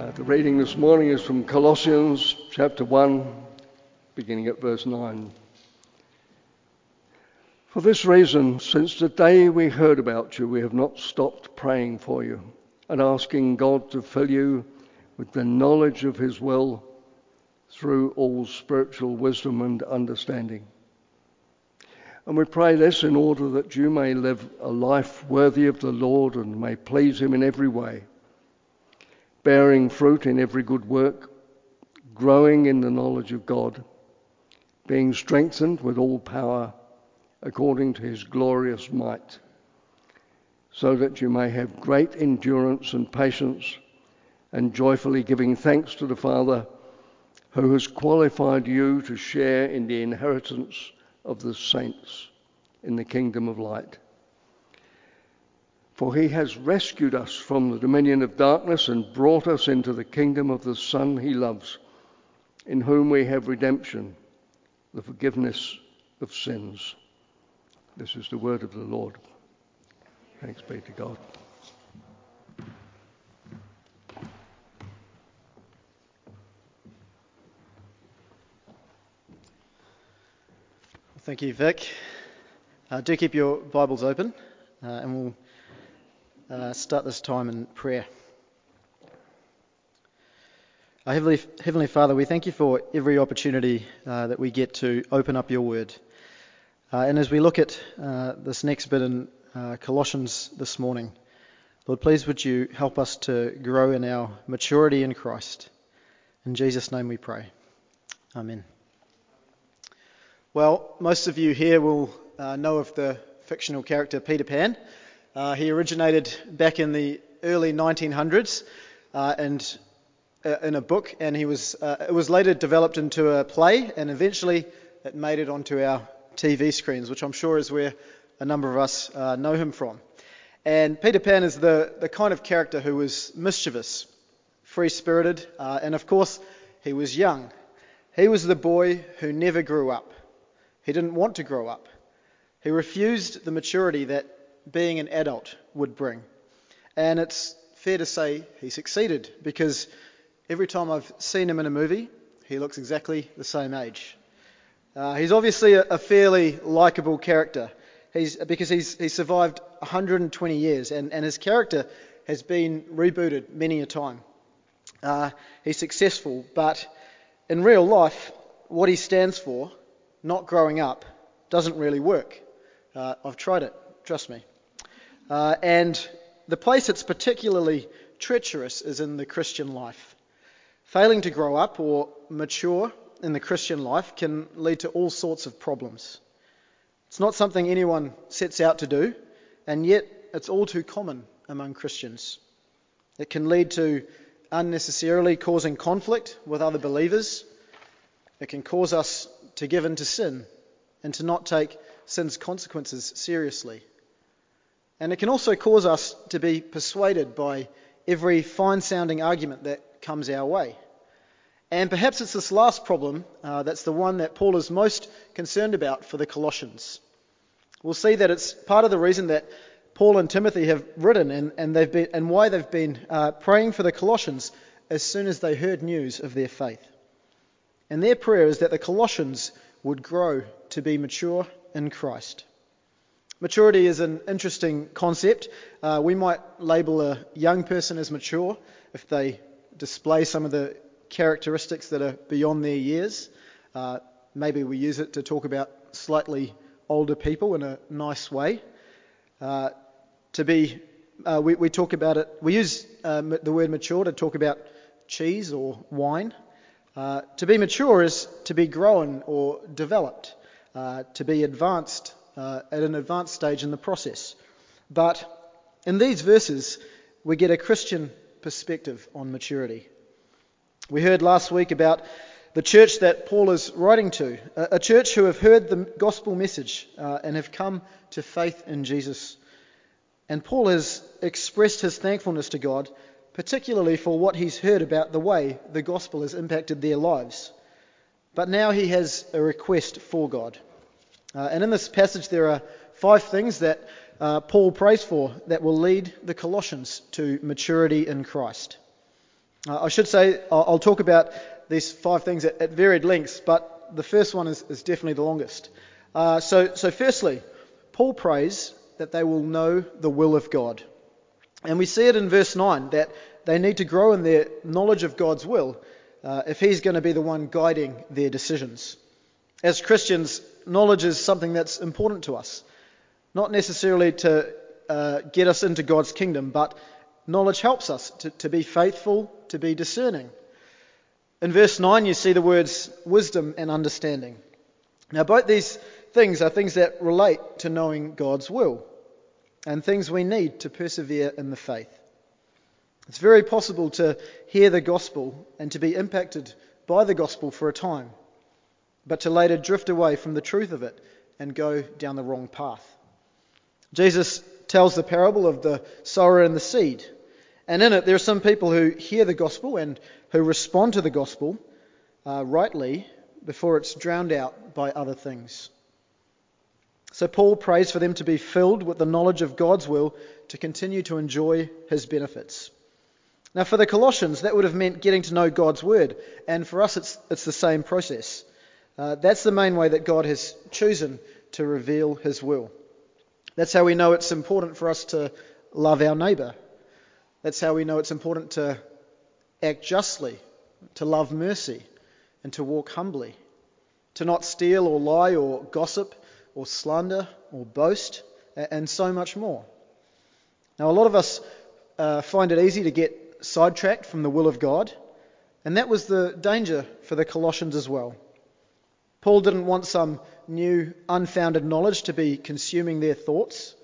Uh, the reading this morning is from Colossians chapter 1, beginning at verse 9. For this reason, since the day we heard about you, we have not stopped praying for you and asking God to fill you with the knowledge of His will through all spiritual wisdom and understanding. And we pray this in order that you may live a life worthy of the Lord and may please Him in every way bearing fruit in every good work, growing in the knowledge of God, being strengthened with all power according to his glorious might, so that you may have great endurance and patience, and joyfully giving thanks to the Father who has qualified you to share in the inheritance of the saints in the kingdom of light. For he has rescued us from the dominion of darkness and brought us into the kingdom of the Son he loves, in whom we have redemption, the forgiveness of sins. This is the word of the Lord. Thanks be to God. Thank you, Vic. Uh, do keep your Bibles open, uh, and we'll uh, start this time in prayer. Our Heavenly, Heavenly Father, we thank you for every opportunity uh, that we get to open up your word. Uh, and as we look at uh, this next bit in uh, Colossians this morning, Lord, please would you help us to grow in our maturity in Christ. In Jesus' name we pray. Amen. Well, most of you here will uh, know of the fictional character Peter Pan. Uh, he originated back in the early 1900s uh, and uh, in a book, and he was uh, it was later developed into a play, and eventually it made it onto our TV screens, which I'm sure is where a number of us uh, know him from. And Peter Pan is the, the kind of character who was mischievous, free spirited, uh, and of course, he was young. He was the boy who never grew up. He didn't want to grow up. He refused the maturity that being an adult would bring. And it's fair to say he succeeded because every time I've seen him in a movie, he looks exactly the same age. Uh, he's obviously a, a fairly likable character he's, because he's, he's survived 120 years and, and his character has been rebooted many a time. Uh, he's successful, but in real life, what he stands for, not growing up, doesn't really work. Uh, I've tried it, trust me. Uh, and the place that's particularly treacherous is in the Christian life. Failing to grow up or mature in the Christian life can lead to all sorts of problems. It's not something anyone sets out to do, and yet it's all too common among Christians. It can lead to unnecessarily causing conflict with other believers. It can cause us to give in to sin and to not take sin's consequences seriously. And it can also cause us to be persuaded by every fine sounding argument that comes our way. And perhaps it's this last problem uh, that's the one that Paul is most concerned about for the Colossians. We'll see that it's part of the reason that Paul and Timothy have written and, and, they've been, and why they've been uh, praying for the Colossians as soon as they heard news of their faith. And their prayer is that the Colossians would grow to be mature in Christ. Maturity is an interesting concept. Uh, we might label a young person as mature if they display some of the characteristics that are beyond their years. Uh, maybe we use it to talk about slightly older people in a nice way. Uh, to be, uh, we, we, talk about it, we use uh, the word mature to talk about cheese or wine. Uh, to be mature is to be grown or developed, to be advanced uh, at an advanced stage in the process. But in these verses, we get a Christian perspective on maturity. We heard last week about the church that Paul is writing to, a, church who have heard the gospel message uh, and have come to faith in Jesus. And Paul has expressed his thankfulness to God, particularly for what he's heard about the way the gospel has impacted their lives. But now he has a request for God. Uh, and in this passage, there are five things that uh, Paul prays for that will lead the Colossians to maturity in Christ. Uh, I should say I'll, I'll, talk about these five things at, at, varied lengths, but the first one is, is definitely the longest. Uh, so, so, firstly, Paul prays that they will know the will of God. And we see it in verse 9 that they need to grow in their knowledge of God's will uh, if He's going to be the one guiding their decisions. As Christians, knowledge is something that's important to us. Not necessarily to uh, get us into God's kingdom, but knowledge helps us to, to be faithful, to be discerning. In verse 9, you see the words wisdom and understanding. Now, both these things are things that relate to knowing God's will and things we need to persevere in the faith. It's very possible to hear the gospel and to be impacted by the gospel for a time, but to later drift away from the truth of it and go down the wrong path. Jesus tells the parable of the sower and the seed. And in it, there are some people who hear the gospel and who respond to the gospel uh, rightly before it's drowned out by other things. So Paul prays for them to be filled with the knowledge of God's will to continue to enjoy his benefits. Now, for the Colossians, that would have meant getting to know God's word. And for us, it's, it's the same process. Uh, that's the main way that God has chosen to reveal his will. That's how we know it's important for us to love our neighbour. That's how we know it's important to act justly, to love mercy, and to walk humbly, to not steal or lie or gossip or slander or boast, and so much more. Now, a lot of us uh, find it easy to get sidetracked from the will of God, and that was the danger for the Colossians as well. Paul didn't want some new, unfounded knowledge to be consuming their thoughts.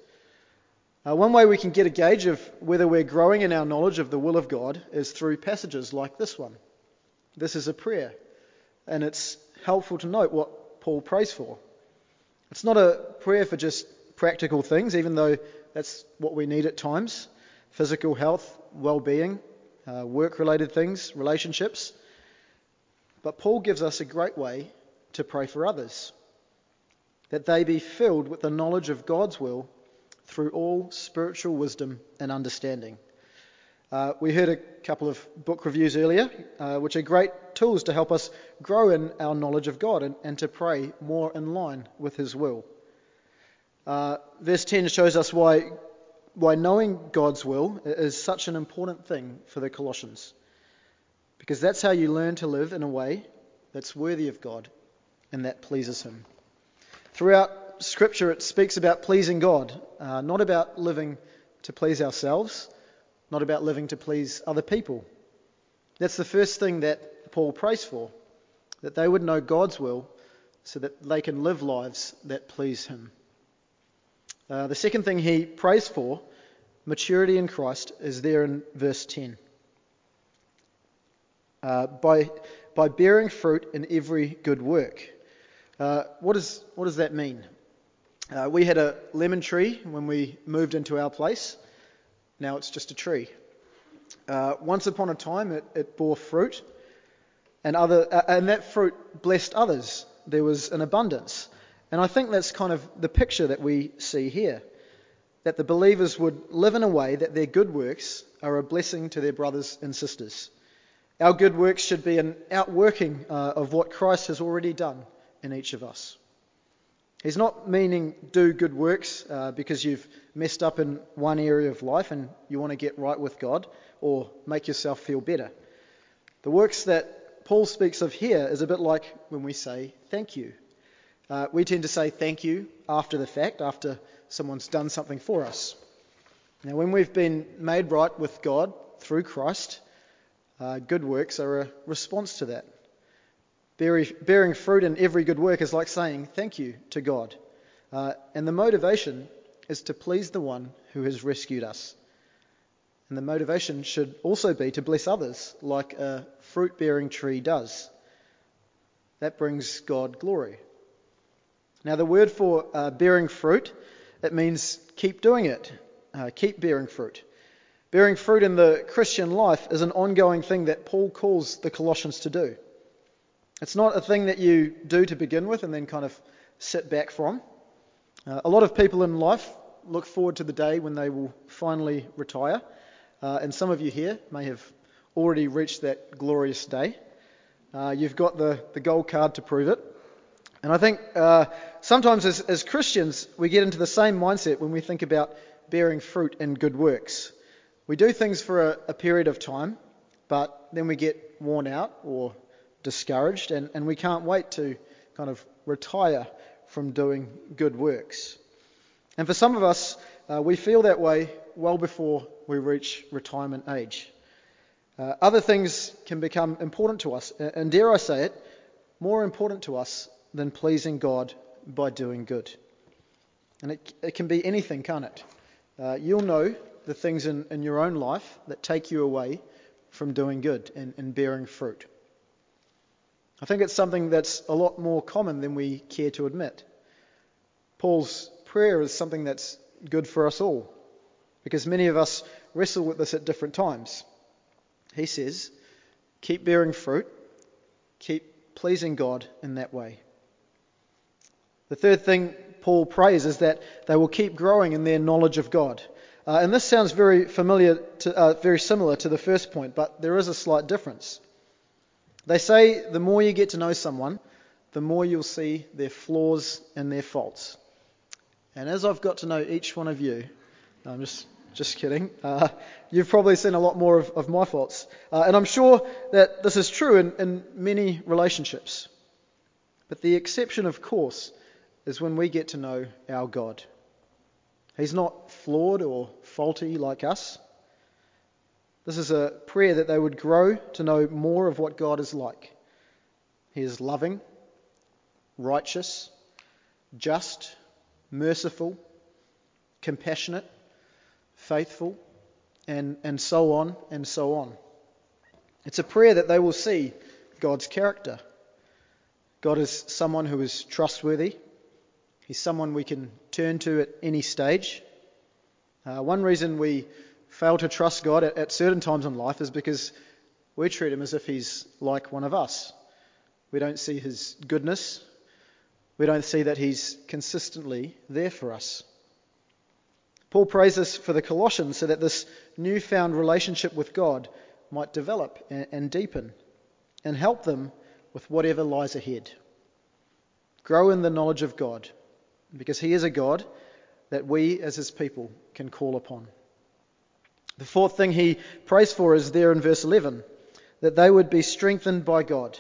Uh, one way we can get a gauge of whether we're growing in our knowledge of the will of God is through passages like this one. This is a prayer, and it's helpful to note what Paul prays for. It's not a prayer for just practical things, even though that's what we need at times physical health, well being, uh, work related things, relationships. But Paul gives us a great way to pray for others that they be filled with the knowledge of God's will through all spiritual wisdom and understanding. Uh, we heard a couple of book reviews earlier, uh, which are great tools to help us grow in our knowledge of God and, and to pray more in line with His will. Uh, verse 10 shows us why, why knowing God's will is such an important thing for the Colossians. Because that's how you learn to live in a way that's worthy of God and that pleases Him. Throughout Scripture, it speaks about pleasing God, uh, not about living to please ourselves not about living to please other people. That's the first thing that Paul prays for, that they would know God's will so that they can live lives that please Him. Uh, the second thing he prays for, maturity in Christ, is there in verse 10. Uh, by, by bearing fruit in every good work. Uh, what, is, what does that mean? Uh, we had a lemon tree when we moved into our place. Now it's just a tree. Uh, once upon a time, it, it bore fruit, and, other, uh, and that fruit blessed others. There was an abundance. And I think that's kind of the picture that we see here that the believers would live in a way that their good works are a blessing to their brothers and sisters. Our good works should be an outworking uh, of what Christ has already done in each of us. He's not meaning do good works uh, because you've messed up in one area of life and you want to get right with God or make yourself feel better. The works that Paul speaks of here is a bit like when we say thank you. Uh, we tend to say thank you after the fact, after someone's done something for us. Now, when we've been made right with God through Christ, uh, good works are a response to that. Bearing fruit in every good work is like saying thank you to God. Uh, and the motivation is to please the one who has rescued us. And the motivation should also be to bless others, like a fruit bearing tree does. That brings God glory. Now, the word for uh, bearing fruit, it means keep doing it, uh, keep bearing fruit. Bearing fruit in the Christian life is an ongoing thing that Paul calls the Colossians to do. It's not a thing that you do to begin with and then kind of sit back from. Uh, a lot of people in life look forward to the day when they will finally retire, uh, and some of you here may have already reached that glorious day. Uh, you've got the, the gold card to prove it. And I think uh, sometimes as, as Christians, we get into the same mindset when we think about bearing fruit and good works. We do things for a, a period of time, but then we get worn out or discouraged, and, and we can't wait to kind of retire from doing good works. And for some of us, uh, we feel that way well before we reach retirement age. Uh, other things can become important to us, and dare I say it, more important to us than pleasing God by doing good. And it, it can be anything, can't it? Uh, you'll know the things in, in your own life that take you away from doing good and, and bearing fruit. I think it's something that's a lot more common than we care to admit. Paul's prayer is something that's good for us all because many of us wrestle with this at different times. He says, keep bearing fruit, keep pleasing God in that way. The third thing Paul prays is that they will keep growing in their knowledge of God. Uh, and this sounds very familiar, to, uh, very similar to the first point, but there is a slight difference. They say the more you get to know someone, the more you'll see their flaws and their faults. And as I've got to know each one of you, I'm just just kidding. Uh, you've probably seen a lot more of, of my faults. Uh, and I'm sure that this is true in, in many relationships. But the exception, of course, is when we get to know our God. He's not flawed or faulty like us. This is a prayer that they would grow to know more of what God is like. He is loving, righteous, just, merciful, compassionate, faithful, and, and so on and so on. It's a prayer that they will see God's character. God is someone who is trustworthy. He's someone we can turn to at any stage. Uh, one reason we fail to trust God at, at certain times in life is because we treat him as if he's like one of us. We don't see his goodness. We don't see that he's consistently there for us. Paul prays this for the Colossians so that this newfound relationship with God might develop and deepen and help them with whatever lies ahead. Grow in the knowledge of God because He is a God that we as His people can call upon. The fourth thing he prays for is there in verse 11 that they would be strengthened by God.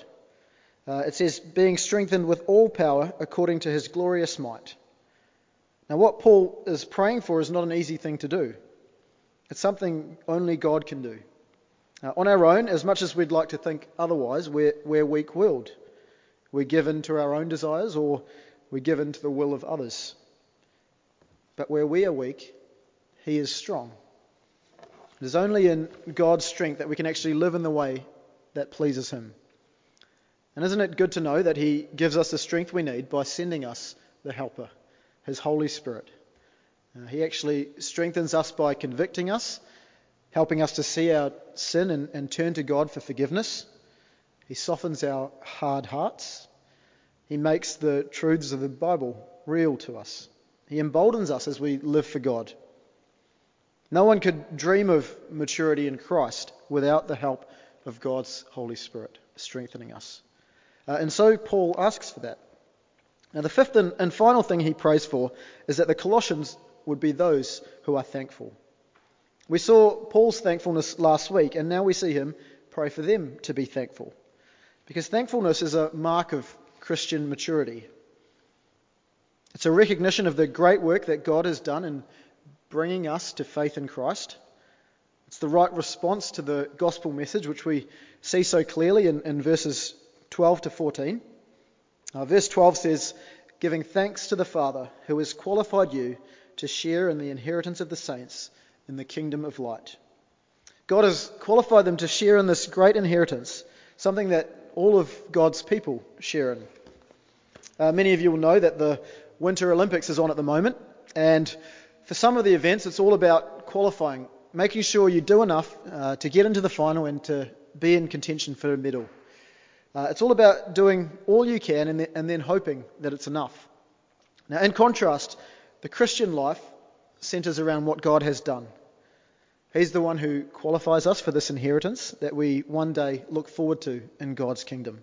Uh, it says, being strengthened with all power according to His glorious might. Now, what Paul is praying for is not an easy thing to do. It's something only God can do. Uh, on our own, as much as we'd like to think otherwise, we're, we're weak willed. We're given to our own desires or we're given to the will of others. But where we are weak, He is strong. It is only in God's strength that we can actually live in the way that pleases Him. And isn't it good to know that He gives us the strength we need by sending us the Helper? His Holy Spirit. Uh, he actually strengthens us by convicting us, helping us to see our sin and, and turn to God for forgiveness. He softens our hard hearts. He makes the truths of the Bible real to us. He emboldens us as we live for God. No one could dream of maturity in Christ without the help of God's Holy Spirit strengthening us. Uh, and so Paul asks for that. Now, the fifth and, and final thing he prays for is that the Colossians would be those who are thankful. We saw Paul's thankfulness last week, and now we see him pray for them to be thankful. Because thankfulness is a mark of Christian maturity. It's a recognition of the great work that God has done in bringing us to faith in Christ. It's the right response to the gospel message, which we see so clearly in, in verses 12 to 14. Uh, verse 12 says, Giving thanks to the Father who has qualified you to share in the inheritance of the saints in the kingdom of light. God has qualified them to share in this great inheritance, something that all of God's people share in. Uh, many of you will know that the Winter Olympics is on at the moment, and for some of the events, it's all about qualifying, making sure you do enough uh, to get into the final and to be in contention for a medal. Uh, it's all about doing all you can and then, and then hoping that it's enough. Now, in contrast, the Christian life centers around what God has done. He's the one who qualifies us for this inheritance that we one day look forward to in God's kingdom.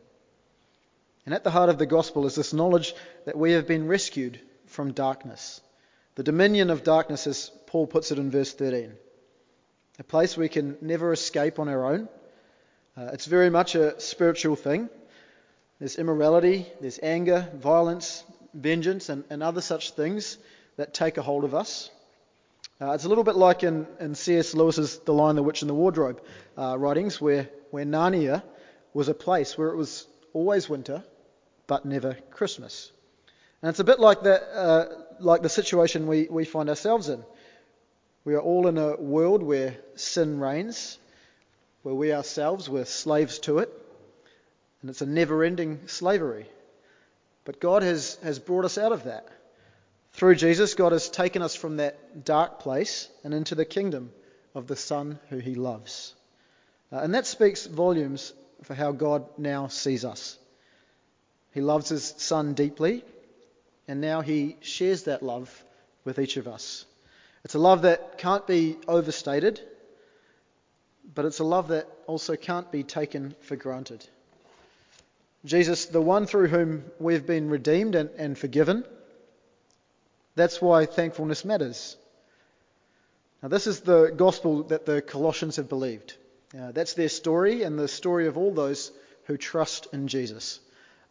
And at the heart of the gospel is this knowledge that we have been rescued from darkness. The dominion of darkness, as Paul puts it in verse 13. A place we can never escape on our own. Uh, it's very much a spiritual thing. There's immorality, there's anger, violence, vengeance, and, and other such things that take a hold of us. Uh, it's a little bit like in, in C.S. Lewis's The Lion, the Witch, and the Wardrobe uh, writings, where, where Narnia was a place where it was always winter, but never Christmas. And it's a bit like the, uh, like the situation we, we find ourselves in. We are all in a world where sin reigns, where we ourselves were slaves to it, and it's a never ending slavery. But God has, has brought us out of that. Through Jesus, God has taken us from that dark place and into the kingdom of the Son who He loves. Uh, and that speaks volumes for how God now sees us. He loves His Son deeply, and now He shares that love with each of us. It's a love that can't be overstated, but it's a love that also can't be taken for granted. Jesus, the one through whom we've been redeemed and, and forgiven, that's why thankfulness matters. Now, this is the gospel that the Colossians have believed. Uh, that's their story and the story of all those who trust in Jesus.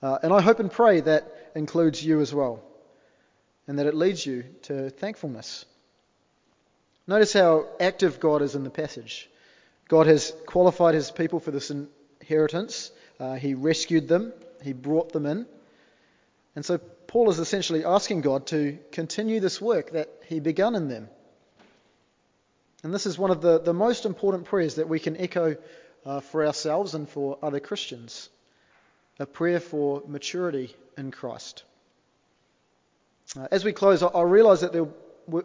Uh, and I hope and pray that includes you as well, and that it leads you to thankfulness. Notice how active God is in the passage. God has qualified his people for this inheritance. Uh, he rescued them, he brought them in. And so Paul is essentially asking God to continue this work that he begun in them. And this is one of the, the most important prayers that we can echo uh, for ourselves and for other Christians a prayer for maturity in Christ. Uh, as we close, I, I realise that,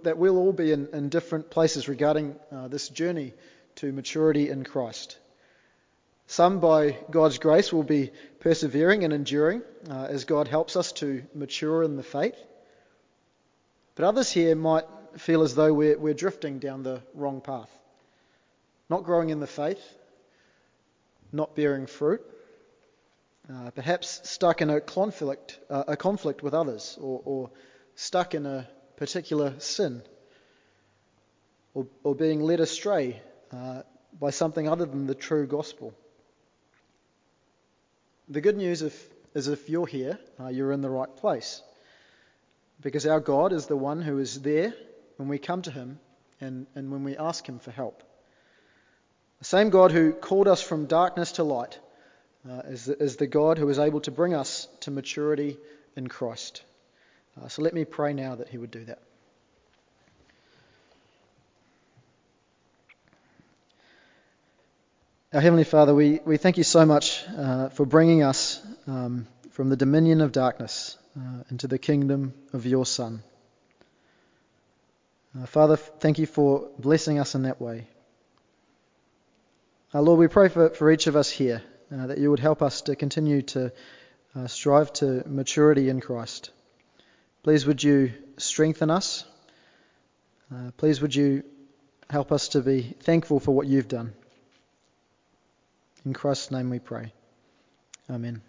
that we'll all be in, in different places regarding uh, this journey to maturity in Christ. Some, by God's grace, will be persevering and enduring uh, as God helps us to mature in the faith. But others here might feel as though we're, we're drifting down the wrong path, not growing in the faith, not bearing fruit, uh, perhaps stuck in a conflict, uh, a conflict with others, or, or, stuck in a particular sin, or, or being led astray uh, by something other than the true gospel. The good news if, is if you're here, uh, you're in the right place. Because our God is the one who is there when we come to Him and, and when we ask Him for help. The same God who called us from darkness to light uh, is, is, the God who is able to bring us to maturity in Christ. Uh, so let me pray now that He would do that. Our Heavenly Father, we, we thank you so much uh, for bringing us um, from the dominion of darkness uh, into the kingdom of your Son. Uh, Father, thank you for blessing us in that way. Lord, we pray for, for each of us here uh, that you would help us to continue to uh, strive to maturity in Christ. Please would you strengthen us. please would you help us to be thankful for what you've done. In Christ's name we pray. Amen.